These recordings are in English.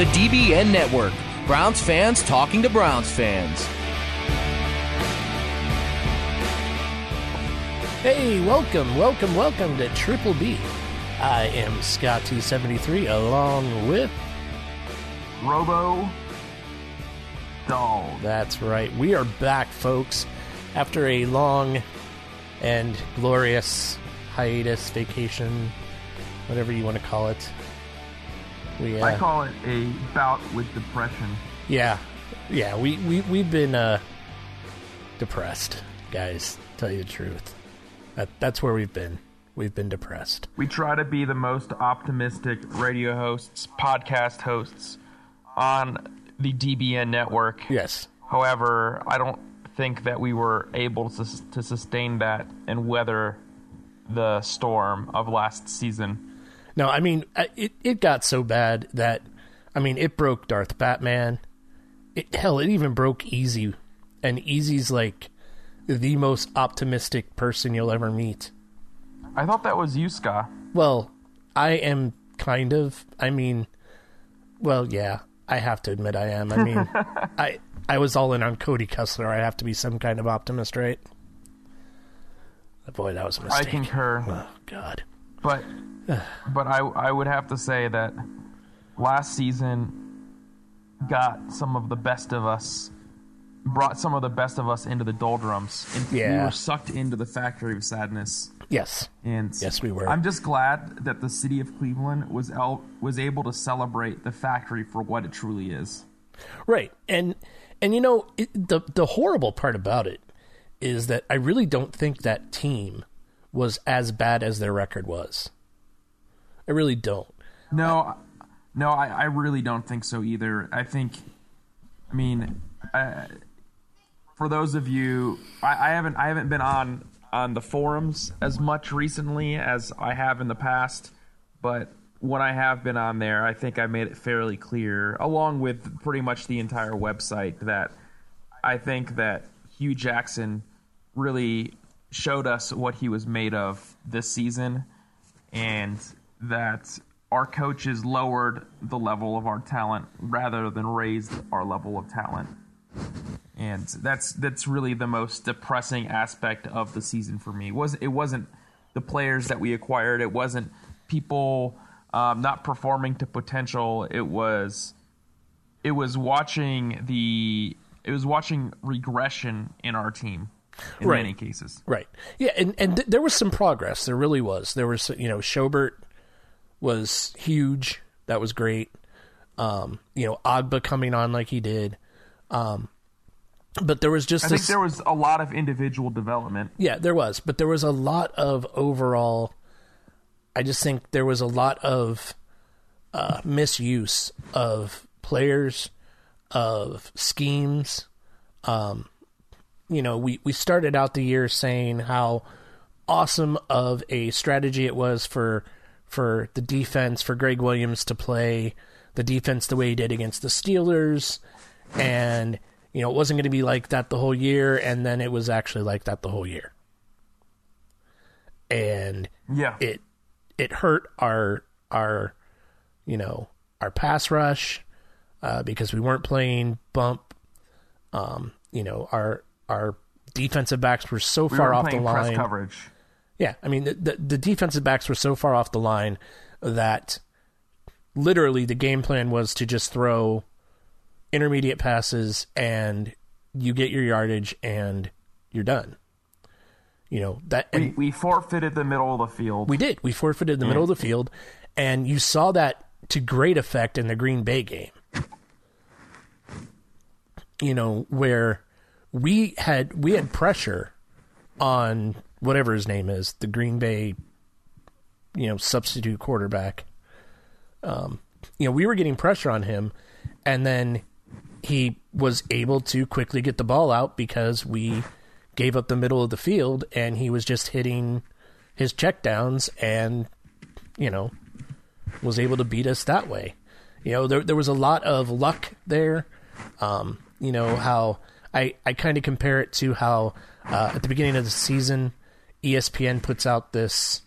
The DBN Network. Browns fans talking to Browns fans. Hey, welcome, welcome, welcome to Triple B. I am Scott273 along with. Robo Dog. That's right. We are back, folks, after a long and glorious hiatus, vacation, whatever you want to call it. We, uh, I call it a bout with depression. yeah, yeah, we, we, we've been uh, depressed, guys, tell you the truth. That, that's where we've been. We've been depressed. We try to be the most optimistic radio hosts, podcast hosts on the DBN network. Yes. However, I don't think that we were able to, to sustain that and weather the storm of last season. No, I mean uh, it. It got so bad that, I mean, it broke Darth Batman. It, hell, it even broke Easy, and Easy's like the most optimistic person you'll ever meet. I thought that was you, Ska. Well, I am kind of. I mean, well, yeah, I have to admit I am. I mean, I I was all in on Cody Kessler. I have to be some kind of optimist, right? Boy, that was a mistake. I concur. Oh God. But but I I would have to say that last season got some of the best of us brought some of the best of us into the doldrums. And We were sucked into the factory of sadness. Yes. And Yes, we were. I'm just glad that the city of Cleveland was el- was able to celebrate the factory for what it truly is. Right. And and you know it, the the horrible part about it is that I really don't think that team was as bad as their record was. I really don't. No, no, I, I really don't think so either. I think, I mean, for those of you, I, I haven't I haven't been on on the forums as much recently as I have in the past, but when I have been on there, I think I made it fairly clear, along with pretty much the entire website, that I think that Hue Jackson really showed us what he was made of this season, and that our coaches lowered the level of our talent rather than raised our level of talent. And that's that's really the most depressing aspect of the season for me. It was it wasn't the players that we acquired. It wasn't people um, not performing to potential. It was it was watching the it was watching regression in our team in Right. many cases. Right. Yeah, and and th- there was some progress. There really was. There was you know Schobert was huge. That was great. Um, you know Ogbah coming on like he did. Um, but there was just I this think there was a lot of individual development. Yeah, there was, but there was a lot of overall. I just think there was a lot of uh, misuse of players, of schemes. Um, you know, we we started out the year saying how awesome of a strategy it was for for the defense for Gregg Williams to play the defense the way he did against the Steelers, and you know it wasn't going to be like that the whole year, and then it was actually like that the whole year, and Yeah. it it hurt our our you know our pass rush uh, because we weren't playing bump. Um, you know our our defensive backs were so we far off the line. coverage. Yeah, I mean the, the the defensive backs were so far off the line that literally the game plan was to just throw intermediate passes and you get your yardage and you're done. You know that and We, we forfeited the middle of the field. we did. We forfeited the middle of the mm-hmm. field, and you saw that to great effect in the Green Bay game. You know where we had we had pressure on whatever his name is, the Green Bay, you know, substitute quarterback. Um, you know, we were getting pressure on him, and then he was able to quickly get the ball out because we gave up the middle of the field, and he was just hitting his checkdowns, and you know, was able to beat us that way. You know, there there was a lot of luck there. Um, you know how I I kind of compare it to how uh, at the beginning of the season, ESPN puts out this.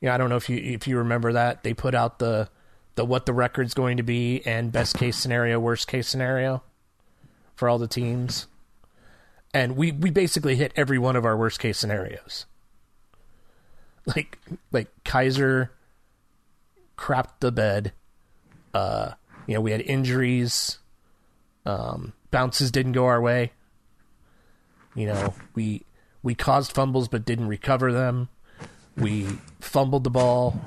You know, I don't know if you if you remember that they put out the the what the record's going to be and best case scenario, worst case scenario for all the teams. And we, we basically hit every one of our worst case scenarios. Like like Kizer crapped the bed. Uh, you know, we had injuries. Um, bounces didn't go our way. You know, we we caused fumbles but didn't recover them. We fumbled the ball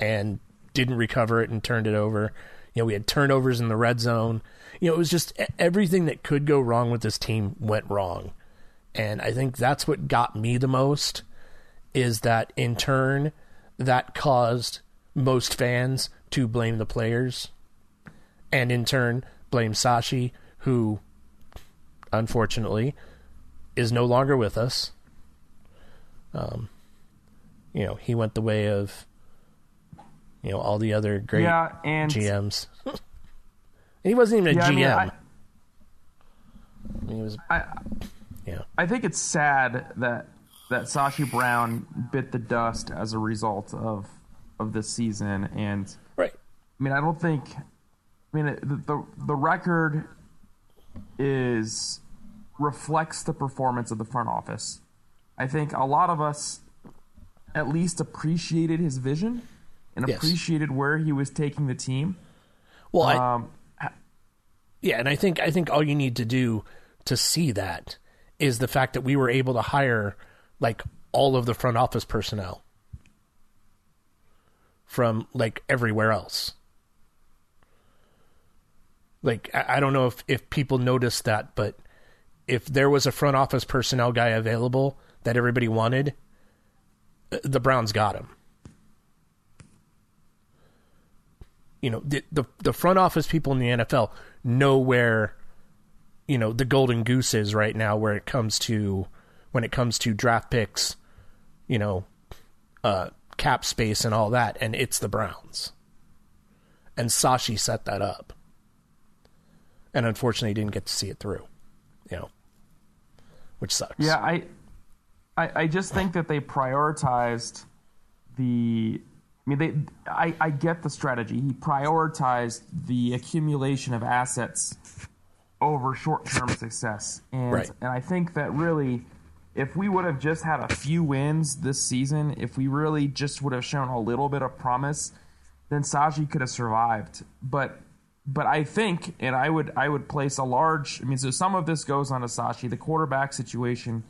and didn't recover it and turned it over. You know, we had turnovers in the red zone. You know, it was just everything that could go wrong with this team went wrong. And I think that's what got me the most is that in turn that caused most fans to blame the players and in turn blame Sashi who unfortunately is no longer with us. Um, you know, he went the way of you know all the other great yeah, and GMs. he wasn't even a yeah, GM. I, mean, I, he was, I, yeah. I think it's sad that that Sashi Brown bit the dust as a result of of this season, and Right. I mean, I don't think. I mean, the the, the record is reflects the performance of the front office. I think a lot of us at least appreciated his vision and Yes. appreciated where he was taking the team. Well, I, Um, yeah, and I think I think all you need to do to see that is the fact that we were able to hire like all of the front office personnel from like everywhere else. Like I, I don't know if if people noticed that, but if there was a front office personnel guy available that everybody wanted, the Browns got him. You know, the, the the front office people in the NFL know where you know the golden goose is right now where it comes to when it comes to draft picks, you know, uh, cap space and all that, and it's the Browns. And Sashi set that up, and unfortunately, didn't get to see it through. You know, which sucks. Yeah, I, I, I just think that they prioritized the. I mean, they. I, I get the strategy. He prioritized the accumulation of assets over short-term success, and Right. and I think that really, if we would have just had a few wins this season, if we really just would have shown a little bit of promise, then Sashi could have survived. But but I think, and I would I would place a large. I mean, so some of this goes on Asashi. The quarterback situation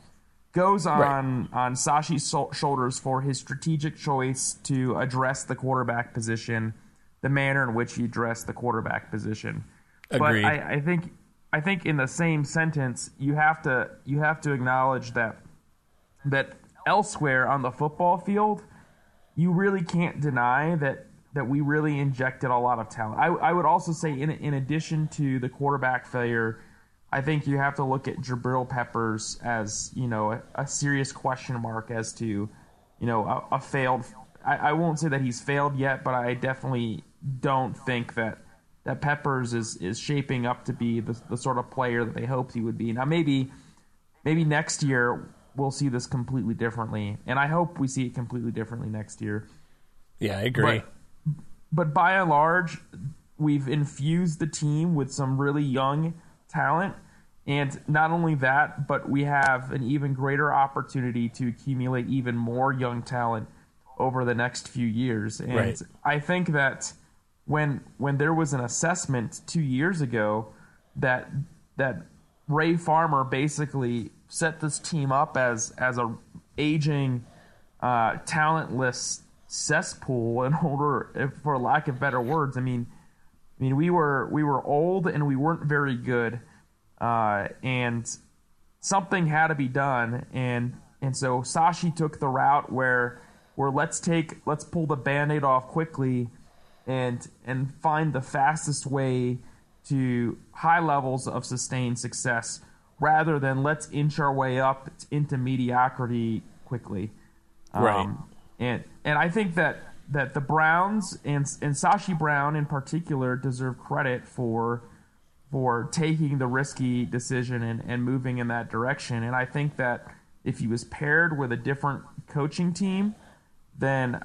goes on on Sashi's shoulders for his strategic choice to address the quarterback position, the manner in which he addressed the quarterback position. Agreed. But I, I think I think in the same sentence you have to you have to acknowledge that that elsewhere on the football field you really can't deny that that we really injected a lot of talent. I, I would also say, in in addition to the quarterback failure, I think you have to look at Jabril Peppers as you know a, a serious question mark as to you know a, a failed. I, I won't say that he's failed yet, but I definitely don't think that that Peppers is is shaping up to be the, the sort of player that they hoped he would be. Now maybe maybe next year we'll see this completely differently, and I hope we see it completely differently next year. yeah, I agree. But, but by and large, we've infused the team with some really young talent. And not only that, but we have an even greater opportunity to accumulate even more young talent over the next few years. And Right. I think that when when there was an assessment two years ago that that Ray Farmer basically set this team up as as a aging, uh, talentless cesspool in order, if, for lack of better words. I mean, I mean we were we were old and we weren't very good, uh, and something had to be done. And and so Sashi took the route where where let's take let's pull the band-aid off quickly and and find the fastest way to high levels of sustained success rather than let's inch our way up into mediocrity quickly. Right. And and I think that that the Browns and and Sashi Brown in particular deserve credit for for taking the risky decision and, and moving in that direction. And I think that if he was paired with a different coaching team, then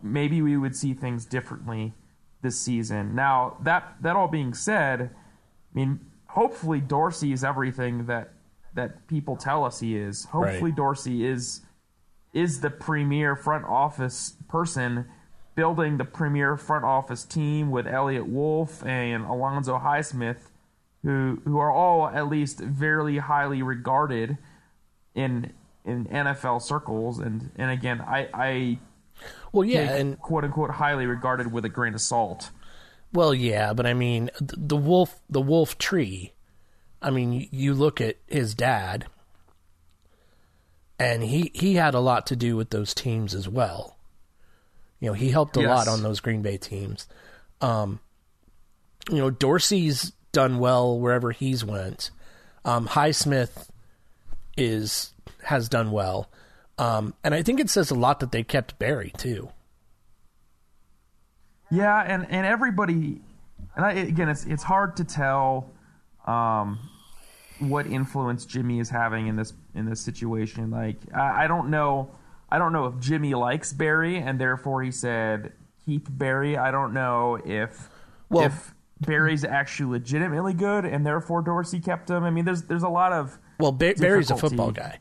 maybe we would see things differently. this season. Now that that all being said, I mean, hopefully Dorsey is everything that that people tell us he is. Hopefully Right. Dorsey is is the premier front office person building the premier front office team with Eliot Wolf and Alonzo Highsmith, who who are all at least very highly regarded in in NFL circles. And and again, I I Well, yeah, and quote unquote highly regarded with a grain of salt. well, yeah, but I mean, th- the wolf, the wolf tree. I mean, you look at his dad, and he he had a lot to do with those teams as well. You know, he helped a lot on those Green Bay teams. Um, you know, Dorsey's done well wherever he's went. Um, Highsmith is has done well, um, and I think it says a lot that they kept Barry too. Yeah, and, and everybody, and I, again, it's it's hard to tell um, what influence Jimmy is having in this in this situation. Like, I, I don't know, I don't know if Jimmy likes Barry and therefore he said keep Barry. I don't know if Well- if Barry's actually legitimately good and therefore Dorsey kept him. I mean, there's there's a lot of Well, ba- Barry's a football guy.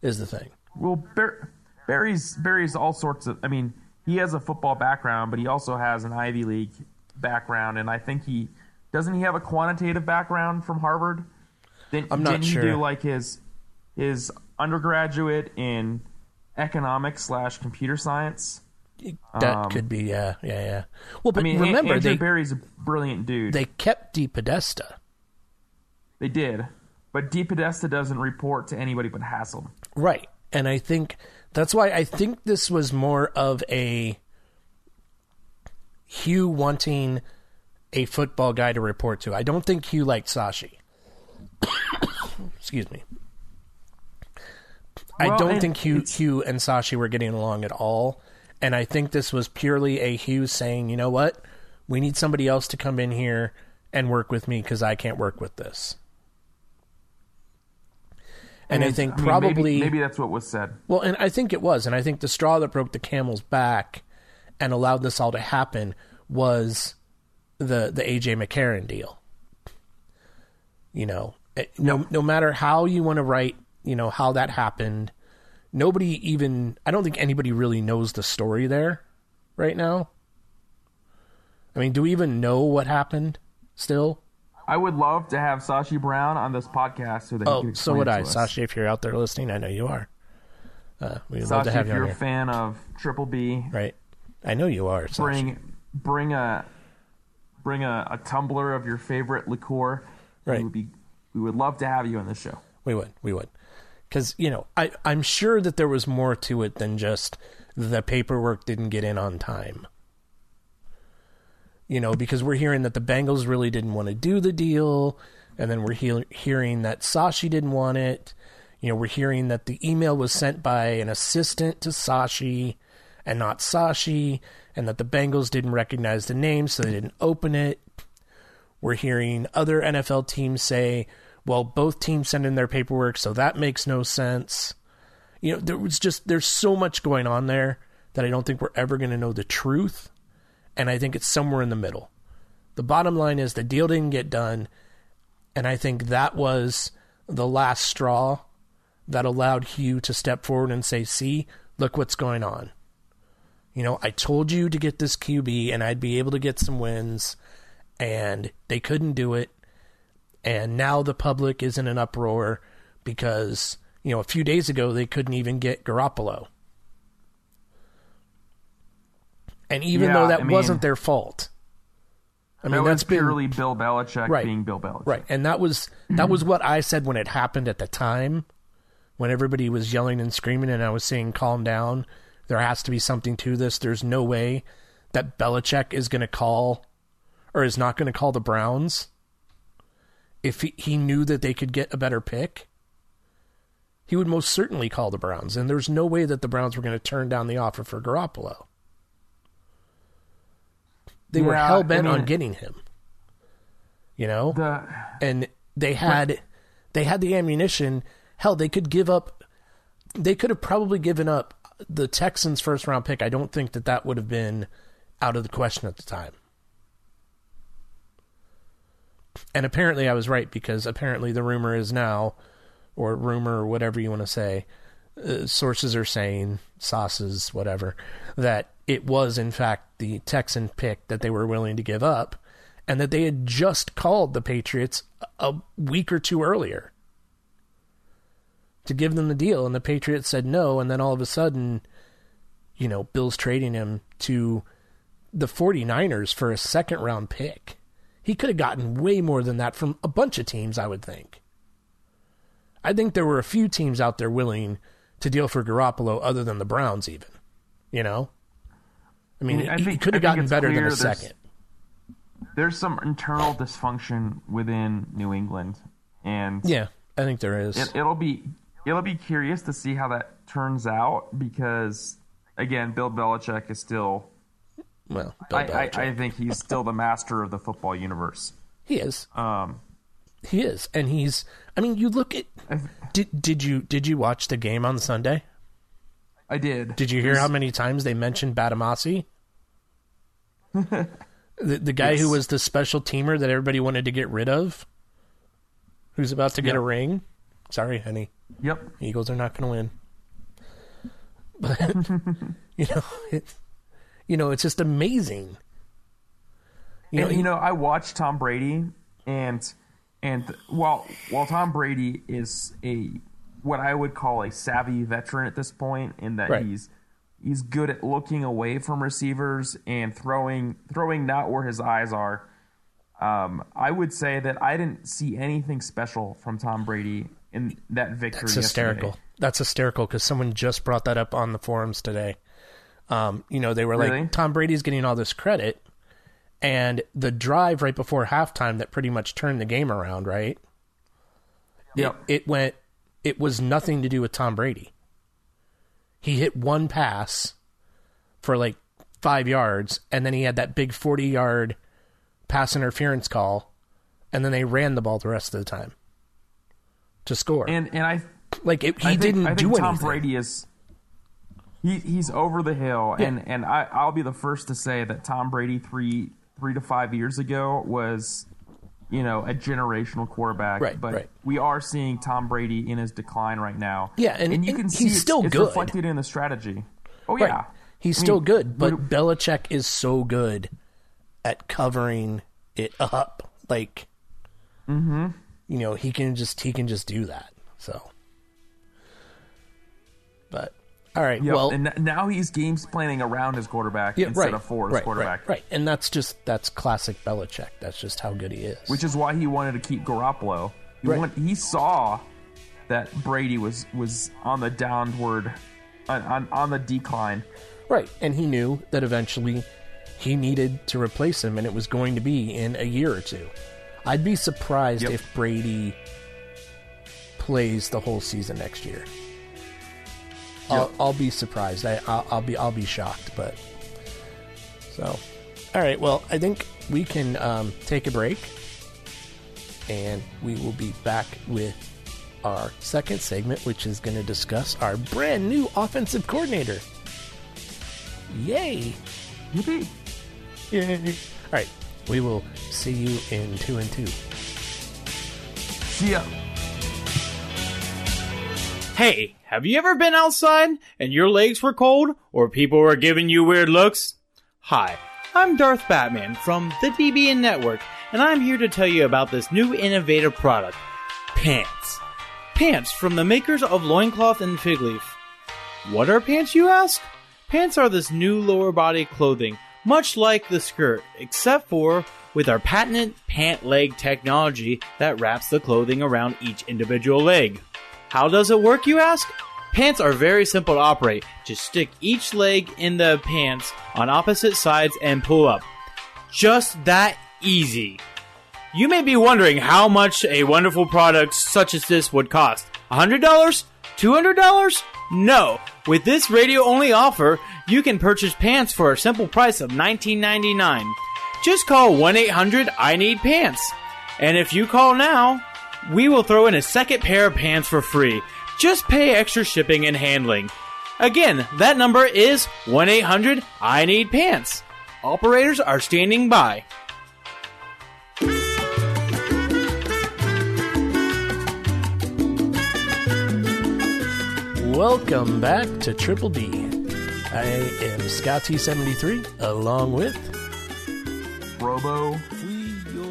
Is the thing. Well, Bar- Barry's Barry's all sorts of. I mean, he has a football background, but he also has an Ivy League background, and I think he doesn't he have a quantitative background from Harvard. Didn't, I'm not didn't he sure. do like his his undergraduate in economics slash computer science? That Um, could be, yeah, yeah, yeah. Well, but I mean, remember Andrew they Barry's a brilliant dude. they kept DePodesta. they did, but DePodesta doesn't report to anybody but Haslam. Right. And I think that's why I think this was more of a Hue wanting a football guy to report to. I don't think Hue liked Sashi. Excuse me. I don't think Hue, Hue and Sashi were getting along at all. And I think this was purely a Hue saying, you know what? We need somebody else to come in here and work with me because I can't work with this. And, I it's- think mean, probably maybe, maybe that's what was said. well, and I think it was, and I think the straw that broke the camel's back and allowed this all to happen was the the AJ McCarron deal. You know, no no matter how you want to write, you know how that happened. Nobody even I don't think anybody really knows the story there right now. I mean, do we even know what happened still? I would love to have Sashi Brown on this podcast so that he Oh, so would I. us. Sashi, if you're out there listening, I know you are. Uh, we'd love to Sashi, have if you on you're a fan of Triple B, Right. I know you are. Sashi. bring bring a bring a, a tumbler of your favorite liqueur. Right. We would be we would love to have you on the show. We would. We would. Because, you know, I, I'm sure that there was more to it than just the paperwork didn't get in on time. You know, because we're hearing that the Bengals really didn't want to do the deal, and then we're he- hearing that Sashi didn't want it. You know, we're hearing that the email was sent by an assistant to Sashi and not Sashi, and that the Bengals didn't recognize the name, so they didn't open it. We're hearing other NFL teams say, well, both teams send in their paperwork, so that makes no sense. You know, there was just, there's so much going on there that I don't think we're ever going to know the truth. And I think it's somewhere in the middle. The bottom line is the deal didn't get done. And I think that was the last straw that allowed Hue to step forward and say, see, look what's going on. You know, I told you to get this QB and I'd be able to get some wins, and they couldn't do it. And now the public is in an uproar because, you know, a few days ago they couldn't even get Garoppolo. And even Yeah, though that I mean- wasn't their fault. I mean, that that's been purely Bill Belichick Right. being Bill Belichick. Right, and that was that was what I said when it happened at the time, when everybody was yelling and screaming, and I was saying, "Calm down. There has to be something to this. There's no way that Belichick is going to call, or is not going to call the Browns if he, he knew that they could get a better pick. He would most certainly call the Browns, and there's no way that the Browns were going to turn down the offer for Garoppolo. They were hell bent I on getting him. You know, The and they had they had the ammunition. Hell, they could give up. They could have probably given up the Texans' first round pick. I don't think that that would have been out of the question at the time. And apparently I was right because apparently the rumor is now, or rumor or whatever you want to say, uh, sources are saying, sauces, whatever, that it was in fact the Texan pick that they were willing to give up and that they had just called the Patriots a week or two earlier to give them the deal and the Patriots said no and then all of a sudden you know Bill's trading him to the 49ers for a second round pick. He could have gotten way more than that from a bunch of teams I would think. I think there were a few teams out there willing to deal for Garoppolo other than the Browns even. You know? I mean, I he could have gotten better than a there's- second. There's some internal dysfunction within New England, and Yeah, I think there is. it, it'll be it'll be curious to see how that turns out because again, Bill Belichick is still. Well, Bill I, I, Belichick. I think he's still the master of the football universe. he is. Um, He is, and he's. I mean, you look at. Did did you did you watch the game on Sunday? I did. Did you hear how many times they mentioned Batamasi? the the guy who was the special teamer that everybody wanted to get rid of, who's about to get a ring. Sorry, honey, Yep. Eagles are not going to win. But you know, it, you know, it's just amazing. You know, you know, I watched Tom Brady, and and while while Tom Brady is a what I would call a savvy veteran at this point, in that Right. he's he's good at looking away from receivers and throwing throwing not where his eyes are. Um, I would say that I didn't see anything special from Tom Brady in that victory. Yesterday. hysterical. That's hysterical because someone just brought that up on the forums today. Um, you know, they were Really? like, Tom Brady's getting all this credit, and the drive right before halftime that pretty much turned the game around, right? Yep. It went. It was nothing to do with Tom Brady. He hit one pass for like five yards, and then he had that big forty-yard pass interference call, and then they ran the ball the rest of the time to score. And and I like it, he think, didn't I think do Tom anything. Brady is he he's over the hill, and and I I'll be the first to say that Tom Brady three three to five years ago was you know a generational quarterback. Right, but right. we are seeing Tom Brady in his decline right now. Yeah, and- you and can he's see it's, still it's good. reflected in the strategy. Oh Right. yeah, He's I still mean, good, but we- Belichick is so good at covering it up. Like, Mm-hmm. you know, he can just he can just do that. So, but all right, Yep, well, and now he's games planning around his quarterback yeah, instead right, of for his right, quarterback. right, right, and that's just that's classic Belichick. That's just how good he is. which is why he wanted to keep Garoppolo. He, Right. want, he saw that Brady was was on the downward, on, on, on the decline. Right, and he knew that eventually he needed to replace him, and it was going to be in a year or two. I'd be surprised Yep. if Brady plays the whole season next year. I'll, I'll be surprised. I, I'll, I'll be I'll be shocked, but so. All right, well, I think we can um, take a break, and we will be back with our second segment, which is going to discuss our brand new offensive coordinator. Yay! Yay! All right, we will see you in two and two. See ya. Hey, have you ever been outside and your legs were cold or people were giving you weird looks? Hi, I'm Darth Batman from the DBN Network, and I'm here to tell you about this new innovative product pants. Pants from the makers of Loincloth and Fig Leaf. What are pants, you ask? Pants are this new lower body clothing, much like the skirt, except for with our patented pant leg technology that wraps the clothing around each individual leg. How does it work, you ask? Pants are very simple to operate. Just stick each leg in the pants on opposite sides and pull up. Just that easy. You may be wondering how much a wonderful product such as this would cost. $100? $200? No. With this radio only offer, you can purchase pants for a simple price of $19.99. Just call 1 800 I Need Pants. And if you call now, we will throw in a second pair of pants for free. Just pay extra shipping and handling. Again, that number is 1 800 I Need Pants. Operators are standing by. Welcome back to Triple B. I am Scotty73 along with. Robo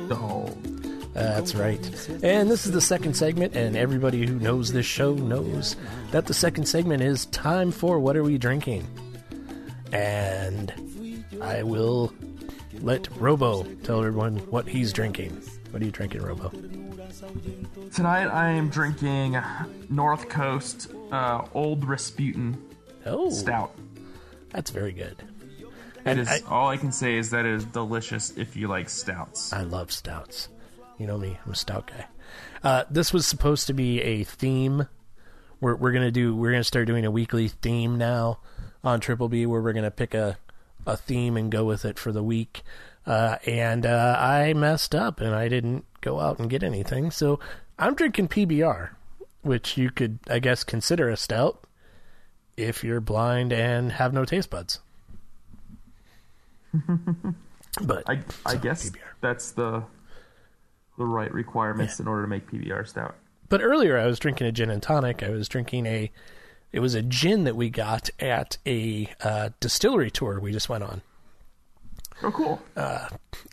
Dog. That's right. And this is the second segment, and everybody who knows this show knows that the second segment is time for What Are We Drinking? And I will let Robo tell everyone what he's drinking. What are you drinking, Robo? Tonight I am drinking North Coast uh, Old Rasputin Oh, Stout. that's very good. It And is I- all I can say is that it is delicious if you like stouts. I love stouts. You know me, I'm a stout guy. Uh, this was supposed to be a theme. We're we're gonna do. We're gonna start doing a weekly theme now on Triple B, where we're gonna pick a a theme and go with it for the week. Uh, and uh, I messed up, and I didn't go out and get anything. So I'm drinking PBR, which you could, I guess, consider a stout if you're blind and have no taste buds. but I I guess PBR. that's the the right requirements in order to make PBR stout. But earlier, I was drinking a gin and tonic. I was drinking a, it was a gin that we got at a uh, distillery tour we just went on. Oh, cool.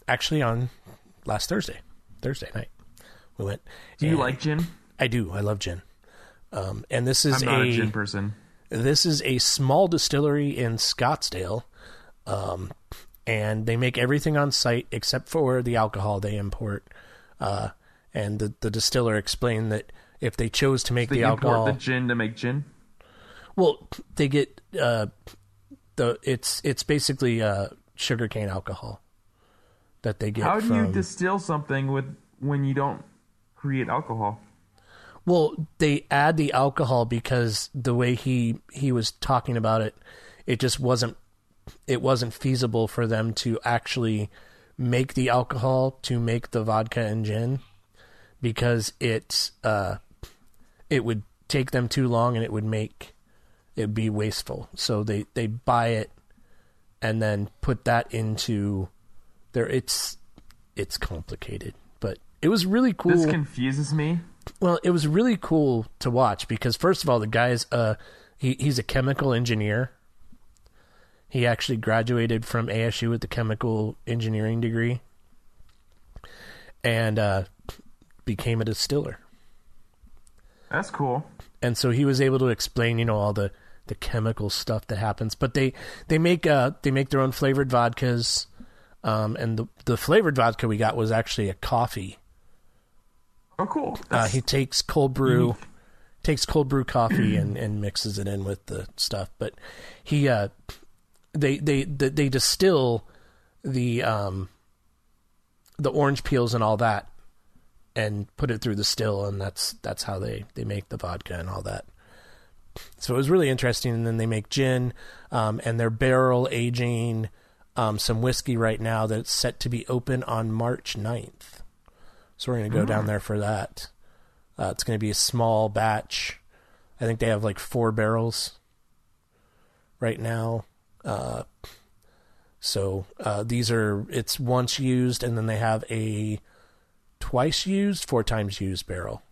Actually, on last Thursday, Thursday night, we went. Do you like gin? I do. I love gin. Um, and this is I'm not a, a, gin person. this is a small distillery in Scottsdale, um, and they make everything on site except for the alcohol they import. Uh, and the the distiller explained that if they chose to make They the alcohol, the gin to make gin. Well, they get uh, the it's it's basically uh, sugarcane alcohol that they get How do from. you distill something with when you don't create alcohol? well, they add the alcohol because the way he he was talking about it, it just wasn't it wasn't feasible for them to actually make the alcohol to make the vodka and gin because it's uh, it would take them too long and it would make it be wasteful. So they they buy it and then put that into their it's it's complicated, but it was really cool. This confuses me. Well, it was really cool to watch because first of all, the guy's uh he he's a chemical engineer. He actually graduated from ASU with the chemical engineering degree and uh became a distiller. That's cool. And so he was able to explain, you know, all the the chemical stuff that happens. But they they make uh they make their own flavored vodkas. Um and the the flavored vodka we got was actually a coffee. Oh, cool. Uh, he takes cold brew, unique. takes cold brew coffee and, and mixes it in with the stuff. But he, uh, they, they, they, they distill the, um, the orange peels and all that and put it through the still. And that's, that's how they, they make the vodka and all that. So it was really interesting. And then they make gin, um, and they're barrel aging, um, some whiskey right now that's set to be open on March 9th. So we're going to go down there for that. Uh, it's going to be a small batch. I think they have like four barrels right now. Uh, so uh, these are it's once used, and then they have a twice used, four times used barrel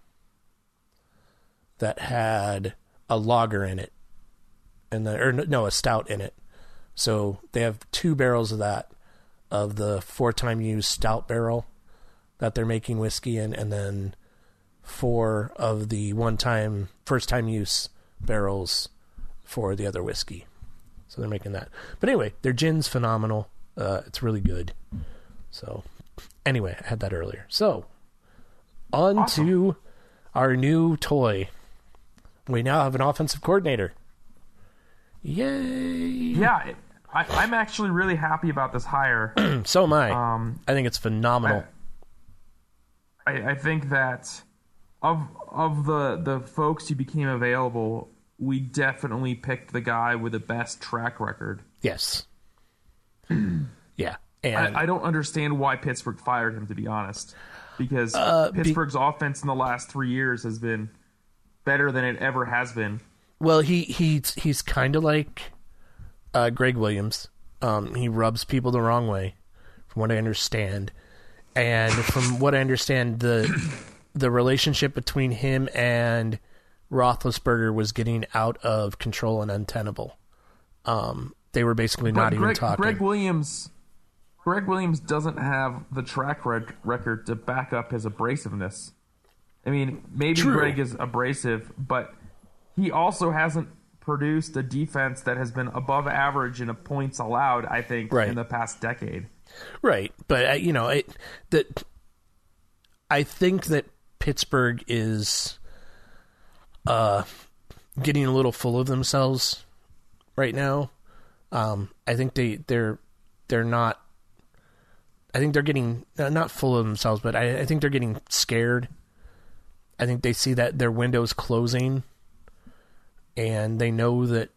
that had a lager in it, and then or no, a stout in it. So they have two barrels of that of the four time used stout barrel that they're making whiskey in, and then four of the one time, first time use barrels for the other whiskey. So they're making that. But anyway, their gin's phenomenal. Uh, it's really good. So anyway, I had that earlier. So on Awesome. to our new toy. We now have an offensive coordinator. Yay! yeah, it, I, I'm actually really happy about this hire. So am I. Um, I think it's phenomenal. I, I think that of of the the folks who became available, we definitely picked the guy with the best track record. yes. yeah. And I, I don't understand why Pittsburgh fired him, to be honest, because Uh, be- Pittsburgh's offense in the last three years has been better than it ever has been. Well, he he's he's kind of like uh, Gregg Williams. Um, he rubs people the wrong way, from what I understand, and from what I understand, the the relationship between him and Roethlisberger was getting out of control and untenable. Um, they were basically not But even Gregg, talking. Gregg Williams, Gregg Williams doesn't have the track rec- record to back up his abrasiveness. I mean, maybe True. Gregg is abrasive, but he also hasn't produced a defense that has been above average in a points allowed. I think Right. in the past decade. Right, but uh, you know, it, that I think that Pittsburgh is uh, getting a little full of themselves right now. Um, I think they they're they're not. I think they're getting not full of themselves, but I, I think they're getting scared. I think they see that their window's closing, and they know that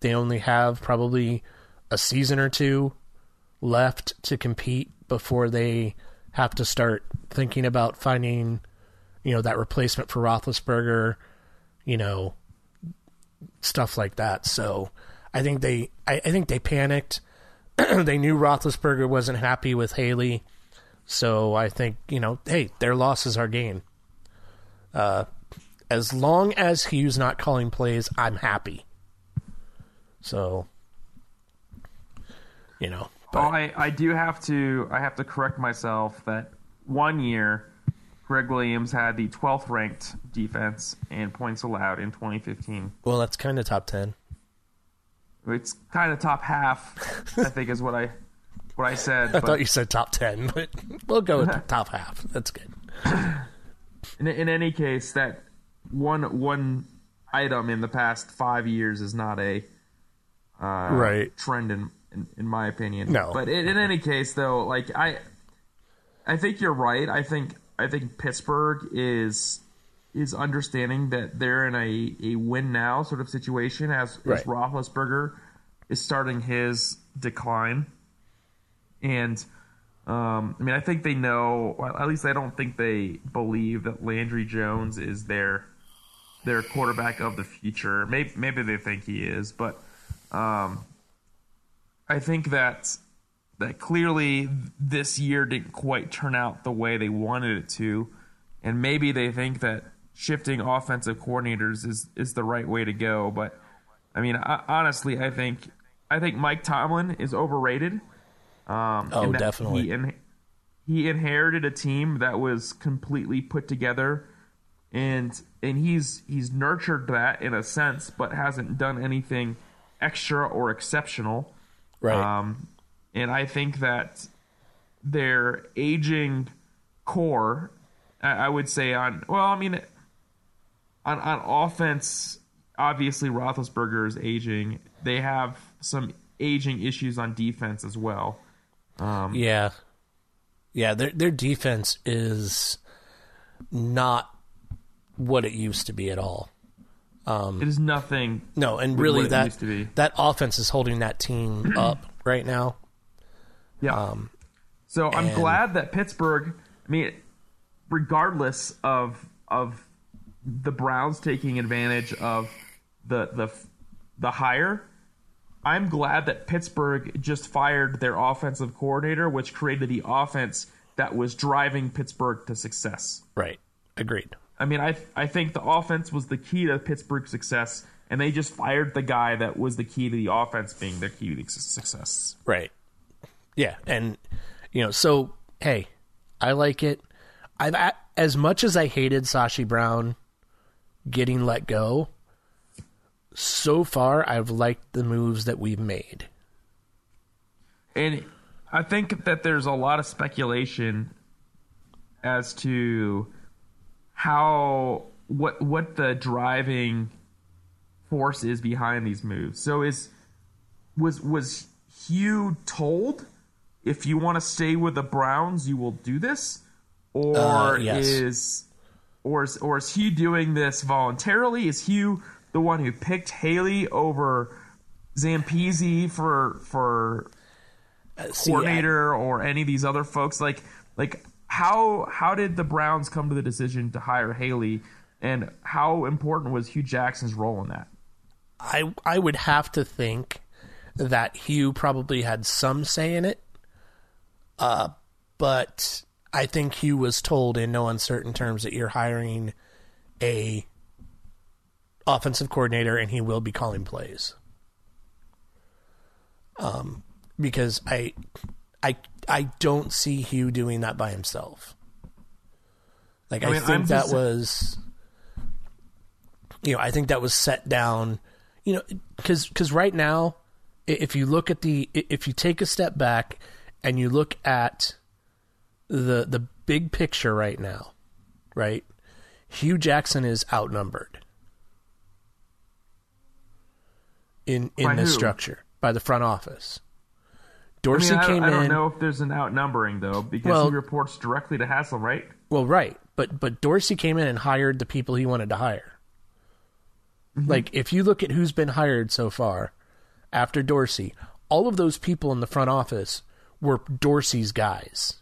they only have probably a season or two left to compete before they have to start thinking about finding, you know, that replacement for Roethlisberger, you know, stuff like that. So I think they, I, I think they panicked. they knew Roethlisberger wasn't happy with Haley, so I think you know, hey, their loss is our gain. Uh, as long as Hue's not calling plays, I'm happy. So, you know, Well, I, I do have to I have to correct myself that one year Gregg Williams had the 12th ranked defense and points allowed in 2015. well, that's kind of top ten. It's kind of top half, I think, is what I what I said. I but thought you said top ten, but we'll go with top half. That's good. in, in any case, that one one item in the past five years is not a uh, Right. trend in, in in my opinion. No. but in, in any case, though, like I, I think you're right. I think I think Pittsburgh is is understanding that they're in a, a win now sort of situation as, Right. as Roethlisberger is starting his decline, and um, I mean I think they know. Well, at least I don't think they believe that Landry Jones is their their quarterback of the future. Maybe maybe they think he is, but um, I think that that clearly this year didn't quite turn out the way they wanted it to, and maybe they think that shifting offensive coordinators is is the right way to go. But I mean, I, honestly, I think I think Mike Tomlin is overrated. Um, Oh, definitely. He, in, he inherited a team that was completely put together, and and he's he's nurtured that in a sense, but hasn't done anything extra or exceptional. Right. Um, and I think that their aging core, I, I would say on well, I mean, on on offense, obviously Roethlisberger is aging. They have some aging issues on defense as well. Um, yeah, yeah. Their their defense is not what it used to be at all. Um, it is nothing. No, and really that used to be. that offense is holding that team up right now. Yeah. Um, so I'm and- glad that Pittsburgh. I mean, regardless of of the Browns taking advantage of the the the hire, I'm glad that Pittsburgh just fired their offensive coordinator, which created the offense that was driving Pittsburgh to success. Right. Agreed. I mean, I I think the offense was the key to Pittsburgh's success, and they just fired the guy that was the key to the offense being their key to success. Right. Yeah, and you know, so hey, I like it. I've as much as I hated Sashi Brown getting let go. So far, I've liked the moves that we've made. And I think that there's a lot of speculation as to how what what the driving force is behind these moves. So is was was Hue told if you want to stay with the Browns, you will do this, or Uh, yes. is or is or is Hue doing this voluntarily? Is Hue the one who picked Haley over Zampese for for Uh, see, I- coordinator or any of these other folks like like how how did the Browns come to the decision to hire Haley and how important was Hue Jackson's role in that? I I would have to think that Hue probably had some say in it. Uh, but I think Hue was told in no uncertain terms that you're hiring a offensive coordinator and he will be calling plays. Um, because I, I, I don't see Hue doing that by himself. Like I, I mean, think I'm that just- was, you know, I think that was set down, you know, because because right now, if you look at the, if you take a step back and you look at the the big picture right now, right? Hue Jackson is outnumbered in in By this who? structure by the front office. I Dorsey mean, I, came I don't in. know if there's an outnumbering though, because Well- he reports directly to Haslam, right? Well, right, but but Dorsey came in and hired the people he wanted to hire. Mm-hmm. Like if you look at who's been hired so far after Dorsey, all of those people in the front office were Dorsey's guys.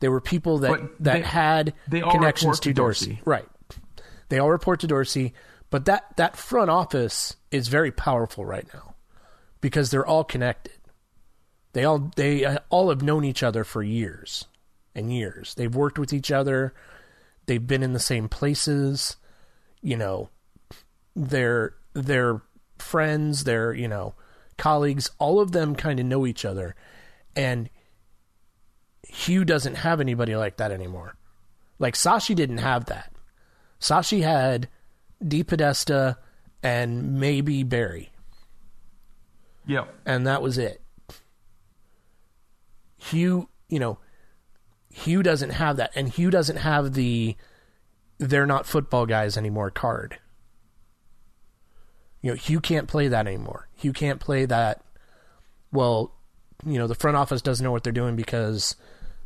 They were people that But that they- had they connections to to Dorsey. Dorsey. Right. They all report to Dorsey, but that that front office is very powerful right now because they're all connected. They all they uh, all have known each other for years and years. They've worked with each other. They've been in the same places. You know, they're they're friends. They're you know colleagues. All of them kind of know each other, and Hue doesn't have anybody like that anymore. Like Sashi didn't have that. Sashi had DePodesta and maybe Berry Yep. and that was it. Hue, you know, Hue doesn't have that, and Hue doesn't have the "they're not football guys anymore" card. You know, Hue can't play that anymore. Hue can't play that. Well, you know, the front office doesn't know what they're doing because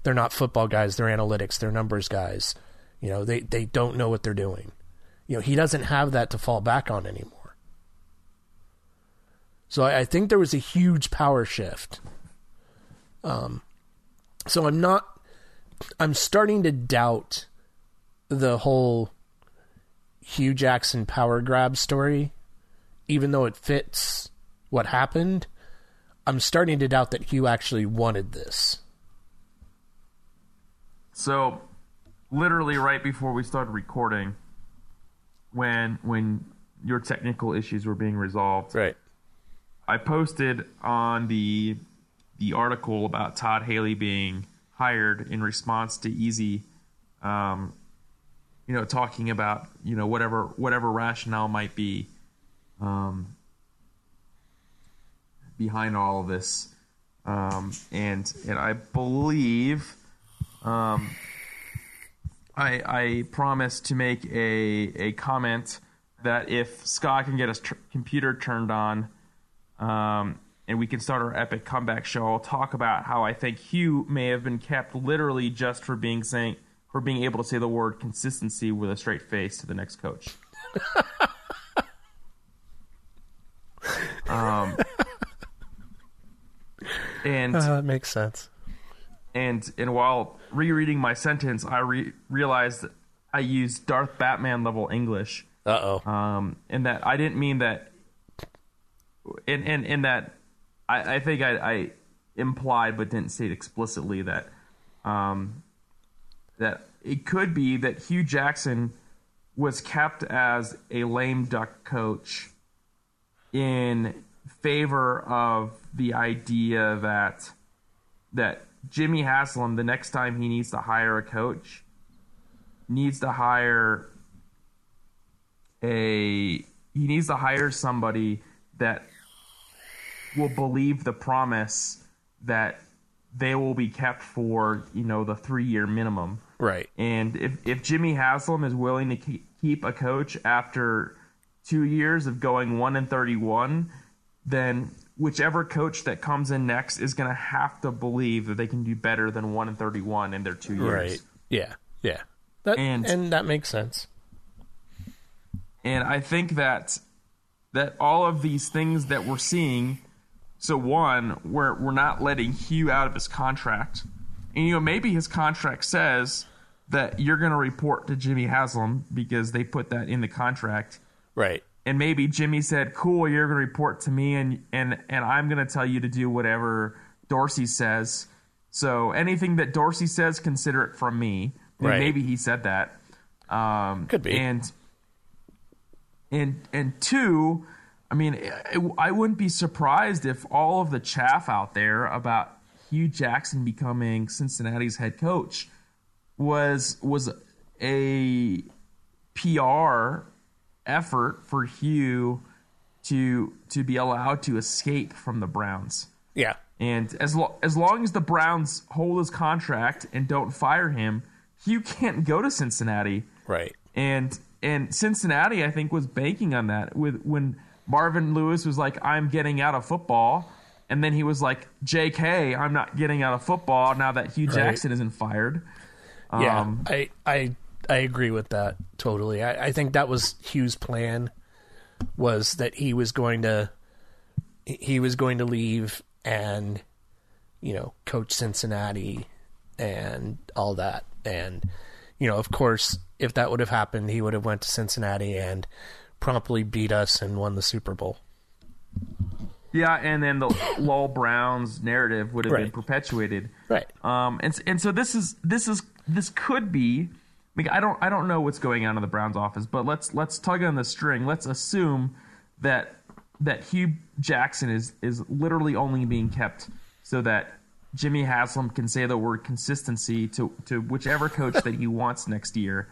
they're not football guys. They're analytics. They're numbers guys. You know, they they don't know what they're doing. You know, he doesn't have that to fall back on anymore. So I, I think there was a huge power shift. Um, so I'm not. I'm starting to doubt the whole Hue Jackson power grab story, even though it fits what happened. I'm starting to doubt that Hue actually wanted this. So, literally right before we started recording, when when your technical issues were being resolved, Right. I posted on the the article about Todd Haley being hired in response to Easy, um, you know, talking about you know whatever whatever rationale might be um, behind all of this, um, and and I believe. Um, I, I promised to make a, a comment that if Scott can get his tr- computer turned on, um, and we can start our epic comeback show. I'll talk about how I think Hue may have been kept literally just for being saying for being able to say the word consistency with a straight face to the next coach. um, and that makes sense. and and while rereading my sentence, I re- realized that I used Darth Batman level English Uh oh. um, and that I didn't mean that, and and and that I, I think I, I implied but didn't state explicitly that um, that it could be that Hue Jackson was kept as a lame duck coach in favor of the idea that that Jimmy Haslam the next time he needs to hire a coach needs to hire a he needs to hire somebody that will believe the promise that they will be kept for you know the three year minimum Right. and if if Jimmy Haslam is willing to keep, keep a coach after two years of going one and thirty one then whichever coach that comes in next is going to have to believe that they can do better than one and thirty one in their two years Right. Yeah. Yeah. That And- and that makes sense. and I think that that all of these things that we're seeing. So one, we're we're not letting Hue out of his contract, and you know maybe his contract says that you're going to report to Jimmy Haslam because they put that in the contract. Right. And maybe Jimmy said, "Cool, you're going to report to me, and and and I'm going to tell you to do whatever Dorsey says. So anything that Dorsey says, consider it from me." Right. Maybe he said that. Um, Could be. And and and two, I mean, I, I wouldn't be surprised if all of the chaff out there about Hue Jackson becoming Cincinnati's head coach was was a PR effort for Hue to to be allowed to escape from the Browns. Yeah. And as lo- as long as the Browns hold his contract and don't fire him, Hue can't go to Cincinnati. Right. And and Cincinnati, I think, was banking on that with when Marvin Lewis was like, "I'm getting out of football," and then he was like, "J.K., I'm not getting out of football now that Hue Jackson isn't fired." Yeah, Um, I, I I agree with that totally. I, I think that was Hue's plan was that he was going to he was going to leave and you know coach Cincinnati and all that and you know of course if that would have happened he would have went to Cincinnati and promptly beat us and won the Super Bowl. Yeah, and then the Lowell Browns narrative would have been perpetuated. Right. Um, and and so this is this is this could be. I, mean, I don't I don't know what's going on in the Browns office, but let's let's tug on the string. Let's assume that that Hue Jackson is is literally only being kept so that Jimmy Haslam can say the word consistency to to whichever coach that he wants next year.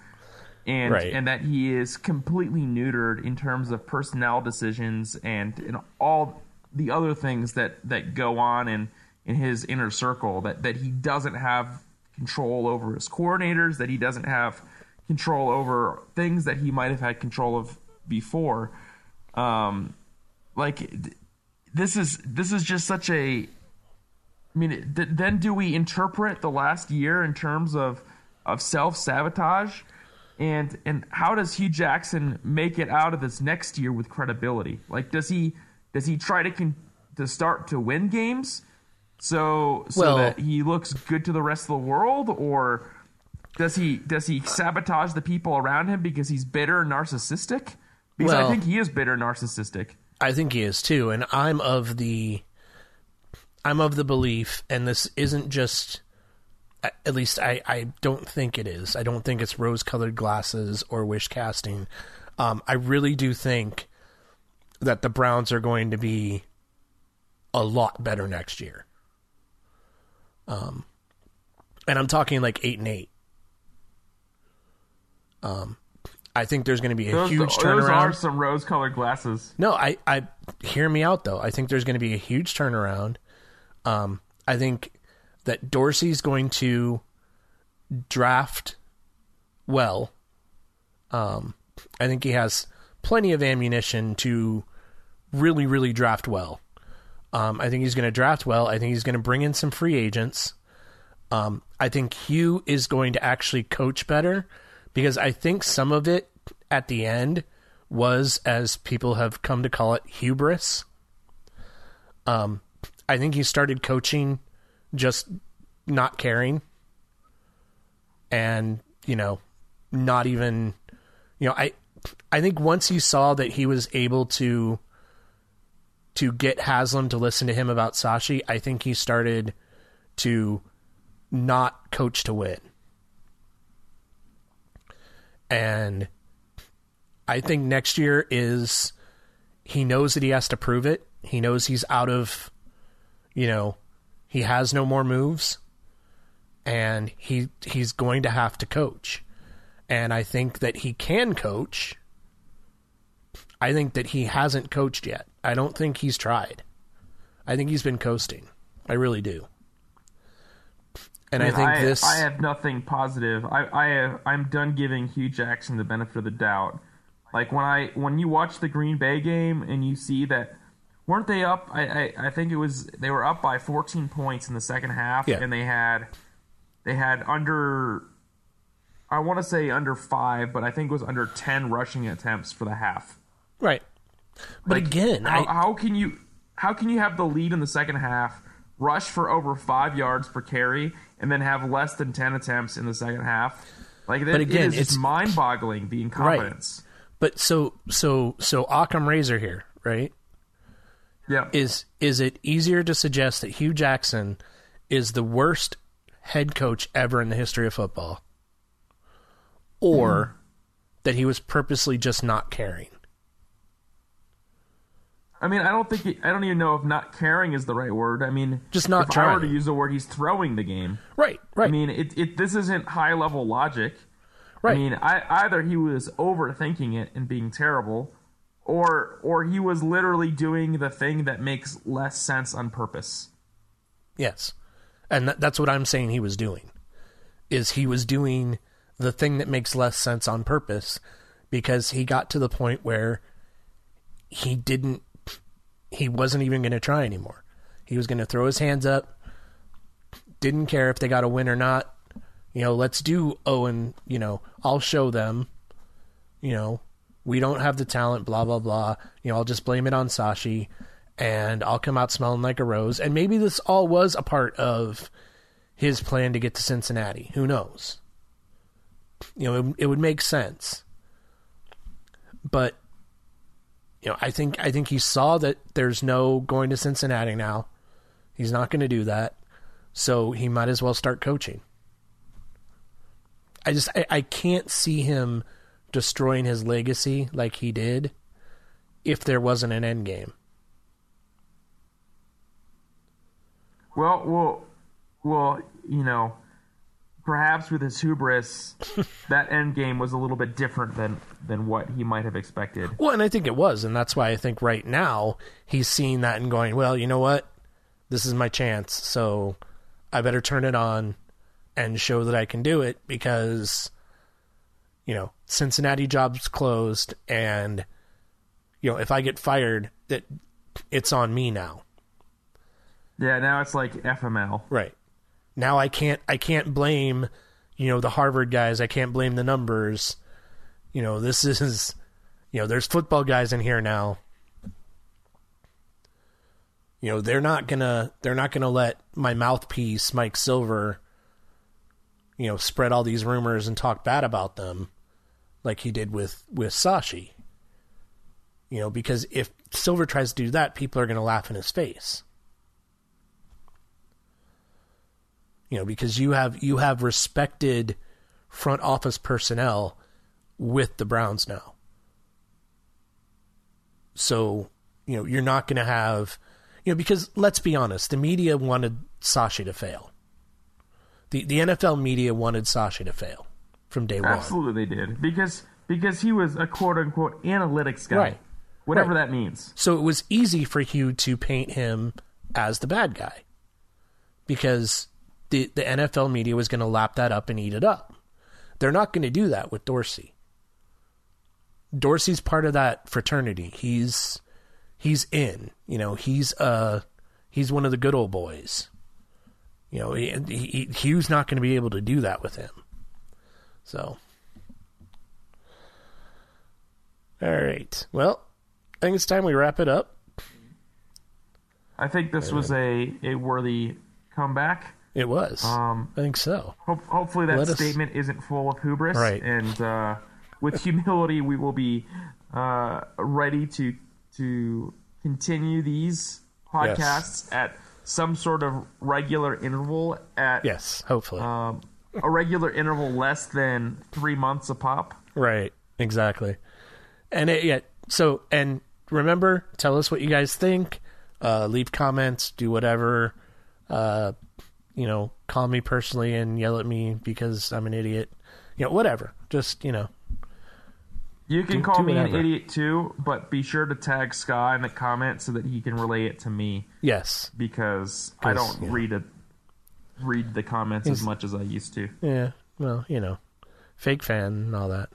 And Right. and that he is completely neutered in terms of personnel decisions and, and all the other things that, that go on in, in his inner circle that, that he doesn't have control over his coordinators, that he doesn't have control over things that he might have had control of before. Um, like th- this is this is just such a I mean, th- then do we interpret the last year in terms of of self sabotage, and and how does Hue Jackson make it out of this next year with credibility? Like, does he does he try to con- to start to win games, so so Well- that he looks good to the rest of the world, or does he does he sabotage the people around him because he's bitter and narcissistic? Because I think he is bitter and narcissistic. I think he is too, and I'm of the I'm of the belief, and this isn't just at least I, I don't think it is. I don't think it's rose colored glasses or wish casting. Um, I really do think that the Browns are going to be a lot better next year. Um, and I'm talking like eight and eight. Um, I think there's going to be a Those, huge those turnaround. are some rose colored glasses. No, I, I hear me out though. I think there's going to be a huge turnaround. Um, I think that Dorsey's going to draft well. Um, I think he has plenty of ammunition to really, really draft well. Um, I think he's going to draft well. I think he's going to bring in some free agents. Um, I think Hue is going to actually coach better because I think some of it at the end was, as people have come to call it, hubris. Um, I think he started coaching just not caring and, you know, not even, you know, I, I think once he saw that he was able to, to get Haslam to listen to him about Sashi, I think he started to not coach to win. And I think next year is he knows that he has to prove it. He knows he's out of, you know, he has no more moves, and he he's going to have to coach. And I think that he can coach. I think that he hasn't coached yet. I don't think he's tried. I think he's been coasting. I really do. And I, mean, think this I have nothing positive. I, I have, I'm done giving Hue Jackson the benefit of the doubt. Like when I when you watch the Green Bay game and you see that weren't they up? I, I, I think it was they were up by 14 points in the second half, Yeah. and they had they had under I want to say under five, but I think it was under 10 rushing attempts for the half. right. But Like, again, how, I, how can you how can you have the lead in the second half, rush for over five yards per carry, and then have less than ten attempts in the second half? Like, that, But again, it is it's- mind-boggling the incompetence. But so so so Occam Razor here, right? Yeah. Is is it easier to suggest that Hue Jackson is the worst head coach ever in the history of football, or hmm. that he was purposely just not caring? I mean, I don't think he, I don't even know if not caring is the right word. I mean, Just not if I were to use the word, he's throwing the game. Right, right, I mean, it, it this isn't high level logic. right. I mean, I, either he was overthinking it and being terrible, or or he was literally doing the thing that makes less sense on purpose. Yes. And that, that's what I'm saying he was doing. Is he was doing the thing that makes less sense on purpose because he got to the point where he didn't he wasn't even going to try anymore. He was going to throw his hands up. Didn't care if they got a win or not. You know, let's do Owen, you know, I'll show them. You know, we don't have the talent, blah blah blah. You know, I'll just blame it on Sashi and I'll come out smelling like a rose. And maybe this all was a part of his plan to get to Cincinnati. Who knows? You know, it, it would make sense. But you know, I think I think he saw that there's no going to Cincinnati now. He's not going to do that. So he might as well start coaching. I just I, I can't see him destroying his legacy like he did if there wasn't an end game. Well, well, well, you know, perhaps with his hubris, that end game was a little bit different than than what he might have expected. Well, and I think it was, and that's why I think right now he's seeing that and going, well, you know what? This is my chance, so I better turn it on and show that I can do it because, you know, Cincinnati job's closed, and you know, if I get fired, that it's on me now. Yeah, now it's like FML. Right. Now I can't I can't blame, you know, the Harvard guys. I can't blame the numbers. You know, this is you know, there's football guys in here now. You know, they're not to they're not to let my mouthpiece Mike Silver you know, spread all these rumors and talk bad about them like he did with with Sashi. You know, because if Silver tries to do that, people are to laugh in his face. You know because you have you have respected front office personnel with the Browns now. So, you know, you're not going to have you know because let's be honest, the media wanted Sashi to fail. The the NFL media wanted Sashi to fail from day one. Absolutely, they did because because he was a quote unquote analytics guy, Right. whatever Right. that means. So it was easy for Hue to paint him as the bad guy because the the NFL media was going to lap that up and eat it up. They're not going to do that with Dorsey. Dorsey's part of that fraternity. He's he's in. You know, he's uh he's one of the good old boys. You know, he, he, Hue's not going to be able to do that with him. So, all right. Well, I think it's time we wrap it up. I think this was a a worthy comeback. It was. Um, I think so. Hope, hopefully that Let us- statement isn't full of hubris, Right. and uh, with humility, we will be uh, ready to to continue these podcasts at some sort of regular interval at Yes, hopefully. um, a regular interval less than three months a pop. right. Exactly. And it, yeah. So and remember, tell us what you guys think. Uh, leave comments. Do whatever. Uh, you know, call me personally and yell at me because I'm an idiot. You know, whatever. Just you know. You can Do- call do me an idiot too, but be sure to tag Scott in the comments so that he can relay it to me Yes. because I don't yeah. read it read the comments as much as I used to. Yeah. Well, you know, fake fan and all that.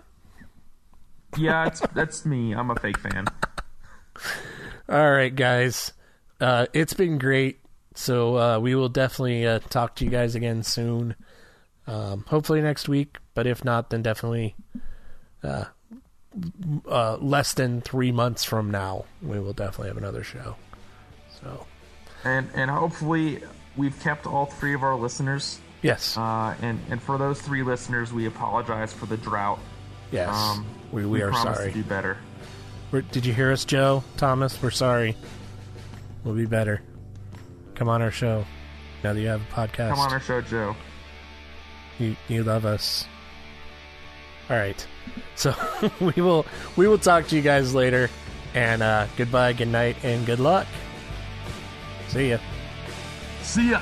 Yeah, it's, that's me. I'm a fake fan. All right, guys. Uh, it's been great. So uh, we will definitely uh, talk to you guys again soon. Um, hopefully next week, but if not, then definitely uh, uh, less than three months from now, we will definitely have another show. So And and hopefully we've kept all three of our listeners. yes, Uh, and and for those three listeners, we apologize for the drought Yes, Um, we, we, are promise sorry. to do better. We're, did you hear us, Joe? Thomas, we're sorry. We'll be better. Come on our show. Now that you have a podcast, Come on our show, Joe. you you love us. All right, so we will we will talk to you guys later, and uh, goodbye, good night, and good luck. See ya. See ya.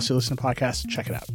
else you listen to podcasts. Check it out.